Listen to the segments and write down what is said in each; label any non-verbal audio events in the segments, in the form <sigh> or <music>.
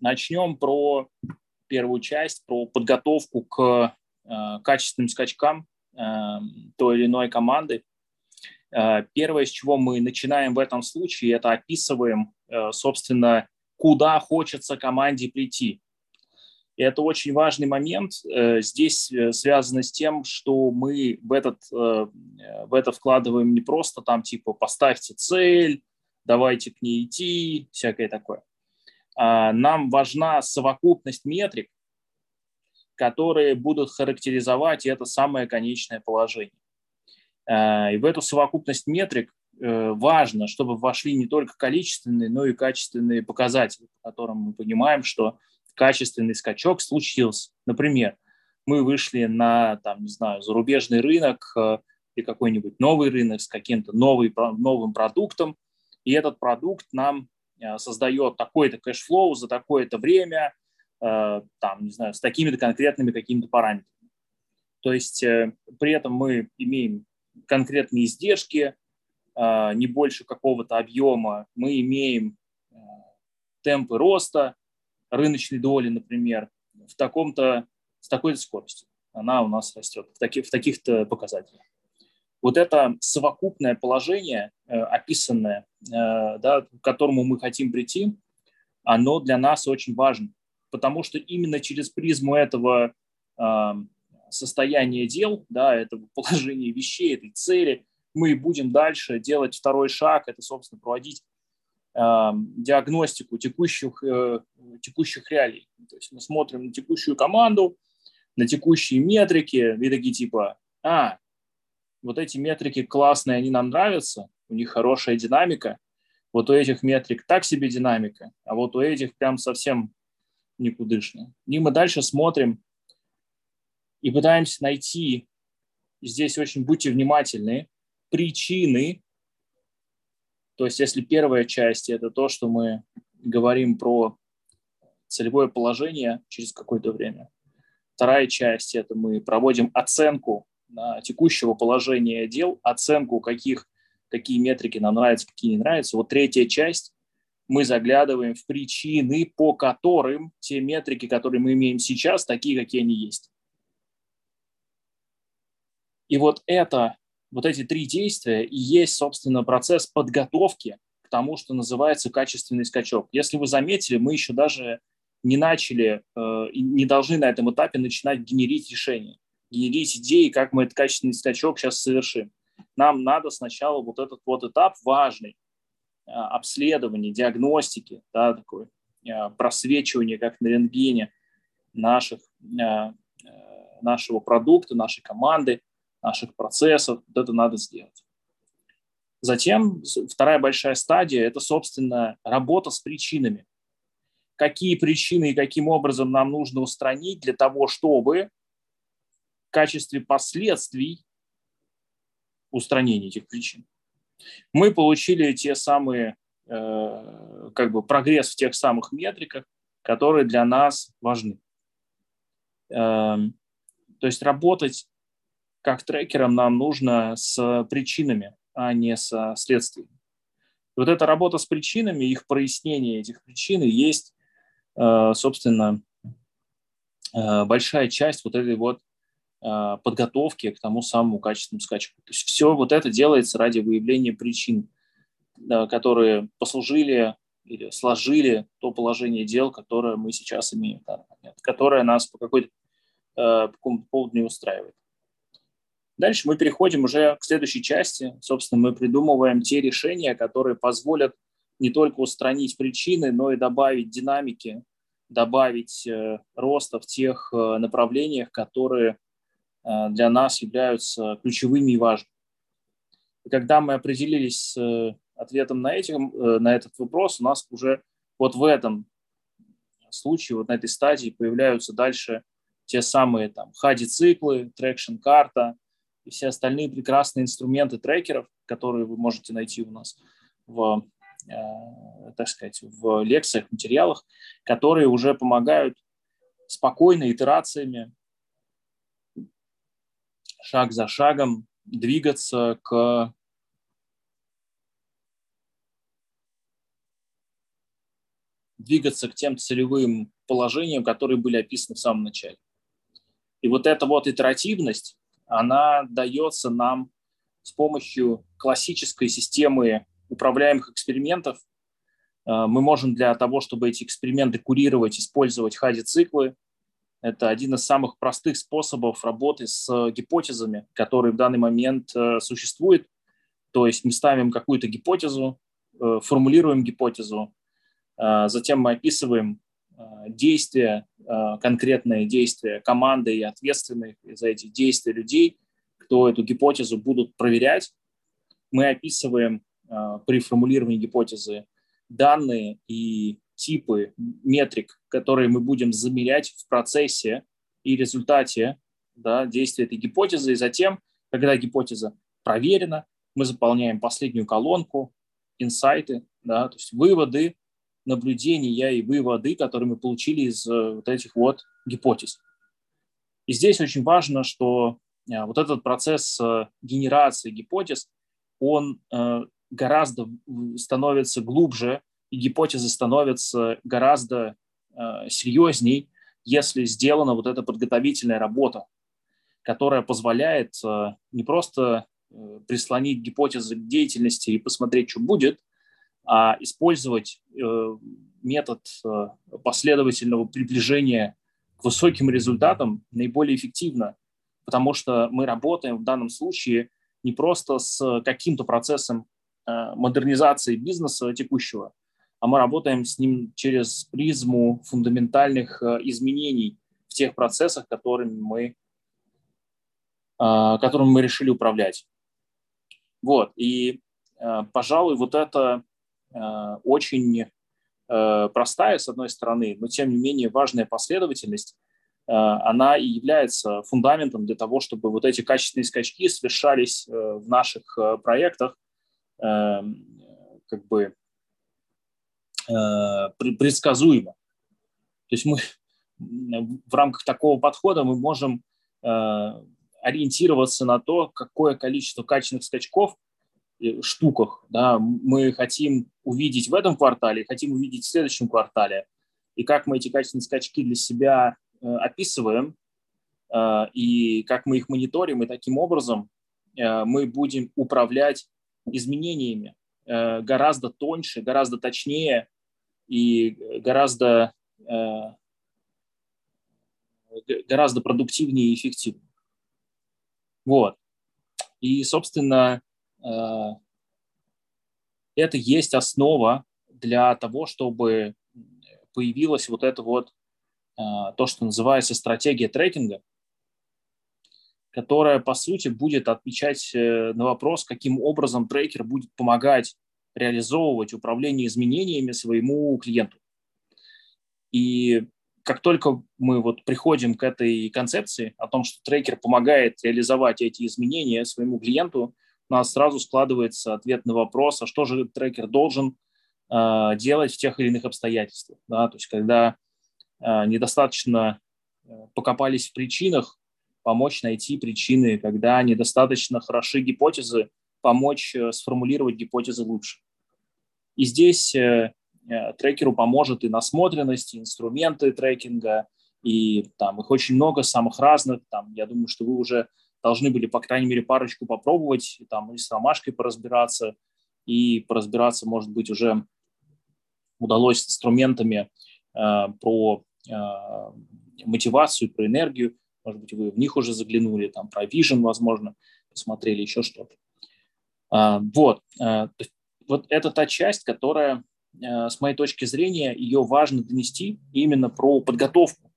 Начнем про первую часть, про подготовку к качественным скачкам той или иной команды. Первое, с чего мы начинаем в этом случае, это описываем, собственно, куда хочется команде прийти. И это очень важный момент. Э, здесь э, связано с тем, что мы в, этот, э, в это вкладываем не просто там типа поставьте цель, давайте к ней идти, всякое такое. А нам важна совокупность метрик, которые будут характеризовать это самое конечное положение. И в эту совокупность метрик важно, чтобы вошли не только количественные, но и качественные показатели, по которым мы понимаем, что качественный скачок случился. Например, мы вышли на, там, не знаю, зарубежный рынок э, или какой-нибудь новый рынок с каким-то новым продуктом, и этот продукт нам э, создает такой-то cash flow за такое-то время, э, там, не знаю, с такими-то конкретными какими-то параметрами. То есть при этом мы имеем конкретные издержки, не больше какого-то объема, мы имеем темпы роста, рыночной доли, например, в таком-то, с такой-то скоростью. Она у нас растет в, таки, в таких-то показателях. Вот это совокупное положение, э, описанное, э, да, к которому мы хотим прийти, оно для нас очень важно, потому что именно через призму этого э, состояния дел, да, этого <laughs> положения вещей, этой цели, мы будем дальше делать второй шаг, это, собственно, проводить диагностику текущих, э, текущих реалий. То есть мы смотрим на текущую команду, на текущие метрики, и такие типа, а, вот эти метрики классные, они нам нравятся, у них хорошая динамика, вот у этих метрик так себе динамика, а вот у этих прям совсем никудышно. И мы дальше смотрим и пытаемся найти, здесь очень будьте внимательны, причины то есть если первая часть – это то, что мы говорим про целевое положение через какое-то время, вторая часть – это мы проводим оценку текущего положения дел, оценку, каких, какие метрики нам нравятся, какие не нравятся. Вот третья часть – мы заглядываем в причины, по которым те метрики, которые мы имеем сейчас, такие, какие они есть. И вот это вот эти три действия и есть, собственно, процесс подготовки к тому, что называется качественный скачок. Если вы заметили, мы еще даже не начали э, не должны на этом этапе начинать генерить решения, генерить идеи, как мы этот качественный скачок сейчас совершим. Нам надо сначала вот этот вот этап важный, э, обследование, диагностики, да, такое э, просвечивание, как на рентгене наших, нашего продукта, нашей команды, наших процессов. Вот это надо сделать. Затем вторая большая стадия – это, собственно, работа с причинами. Какие причины и каким образом нам нужно устранить для того, чтобы в качестве последствий устранения этих причин мы получили те самые, э, как бы прогресс в тех самых метриках, которые для нас важны. Э, то есть работать как трекерам нам нужно с причинами, а не со следствиями. Вот эта работа с причинами, их прояснение этих причин и есть, э, собственно, э, большая часть вот этой вот подготовки к тому самому качественному скачку. То есть все вот это делается ради выявления причин, которые послужили или сложили то положение дел, которое мы сейчас имеем, которое нас по какой-то по какому-то поводу не устраивает. Дальше мы переходим уже к следующей части. Собственно, мы придумываем те решения, которые позволят не только устранить причины, но и добавить динамики, добавить э, роста в тех э, направлениях, которые для нас являются ключевыми и важными. И когда мы определились с ответом на, этим, на этот вопрос, у нас уже вот в этом случае, вот на этой стадии появляются дальше те самые там HADI-циклы, traction-карта – и все остальные прекрасные инструменты трекеров, которые вы можете найти у нас в, э, так сказать, в лекциях, материалах, которые уже помогают спокойно итерациями, шаг за шагом двигаться к двигаться к тем целевым положениям, которые были описаны в самом начале. И вот эта вот итеративность, она дается нам с помощью классической системы управляемых экспериментов. Э, мы можем для того, чтобы эти эксперименты курировать, использовать хади-циклы. Это один из самых простых способов работы с гипотезами, которые в данный момент э, существуют. То есть мы ставим какую-то гипотезу, э, формулируем гипотезу, затем мы описываем действия, конкретные действия команды и ответственных за эти действия людей, кто эту гипотезу будут проверять. Мы описываем при формулировании гипотезы данные и типы метрик, которые мы будем замерять в процессе и результате да, действия этой гипотезы. И затем, когда гипотеза проверена, мы заполняем последнюю колонку, инсайты, да, то есть выводы, наблюдения и выводы, которые мы получили из э, вот этих вот гипотез. И здесь очень важно, что э, вот этот процесс э, генерации гипотез, он гораздо становится глубже, и гипотезы становятся гораздо э, серьезней, если сделана вот эта подготовительная работа, которая позволяет э, не просто э, прислонить гипотезы к деятельности и посмотреть, что будет, а использовать э, метод э, последовательного приближения к высоким результатам наиболее эффективно, потому что мы работаем в данном случае не просто с каким-то процессом Э, модернизации бизнеса текущего, а мы работаем с ним через призму фундаментальных э, изменений в тех процессах, которыми мы, э, которыми мы решили управлять. Вот, и, пожалуй, вот это очень простая, с одной стороны, но тем не менее важная последовательность, она и является фундаментом для того, чтобы вот эти качественные скачки совершались в наших проектах Эм, как бы э, предсказуемо. То есть мы в рамках такого подхода мы можем э, ориентироваться на то, какое количество качественных скачков э, штуках да, мы хотим увидеть в этом квартале, хотим увидеть в следующем квартале, и как мы эти качественные скачки для себя описываем, и как мы их мониторим, и таким образом мы будем управлять изменениями э, гораздо тоньше, гораздо точнее и гораздо, э, гораздо продуктивнее и эффективнее. Вот. И, собственно, э, это есть основа для того, чтобы появилась вот это вот то, что называется стратегия трекинга, которая, по сути, будет отвечать э, на вопрос, каким образом трекер будет помогать реализовывать управление изменениями своему клиенту. И как только мы вот приходим к этой концепции о том, что трекер помогает реализовать эти изменения своему клиенту, у нас сразу складывается ответ на вопрос, а что же трекер должен э, делать в тех или иных обстоятельствах. Да? То есть когда э, недостаточно э, покопались в причинах, помочь найти причины, когда недостаточно хороши гипотезы, помочь э, сформулировать гипотезы лучше. И здесь э, э, трекеру поможет и насмотренность, и инструменты трекинга, и там их очень много, самых разных. Там, я думаю, что вы уже должны были, по крайней мере, парочку попробовать, там, и с ромашкой поразбираться, и поразбираться, может быть, уже удалось с инструментами э, про э, мотивацию, про энергию. Может быть, вы в них уже заглянули, там про Vision, возможно, посмотрели еще что-то. А, вот. А, вот это та часть, которая, а, с моей точки зрения, ее важно донести именно про подготовку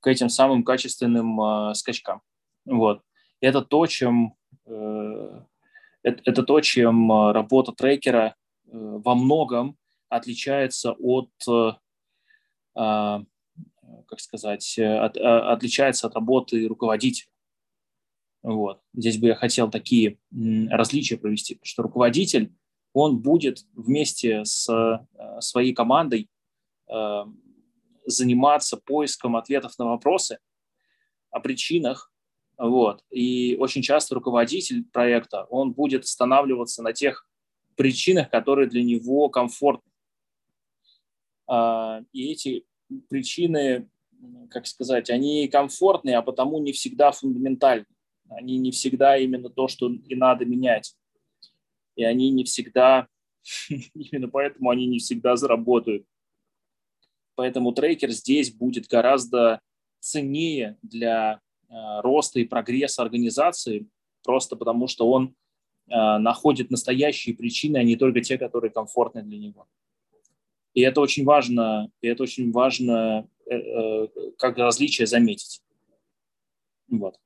к этим самым качественным скачкам. Вот. Это то, чем э, это, то, чем работа трекера э, во многом отличается от как сказать, э, от, э, отличается от работы руководителя. Вот. Здесь бы я хотел такие различия провести, что руководитель, он будет вместе с э, своей командой заниматься поиском ответов на вопросы о причинах, вот. И очень часто руководитель проекта, он будет останавливаться на тех причинах, которые для него комфортны. а, и эти причины, как сказать, они комфортные, а потому не всегда фундаментальны. Они не всегда именно то, что и надо менять. И они не всегда, <laughs> именно поэтому они не всегда заработают. Поэтому трекер здесь будет гораздо ценнее для э, роста и прогресса организации, просто потому что он э, находит настоящие причины, а не только те, которые комфортны для него. И это очень важно, и это очень важно э, как различие заметить. Вот.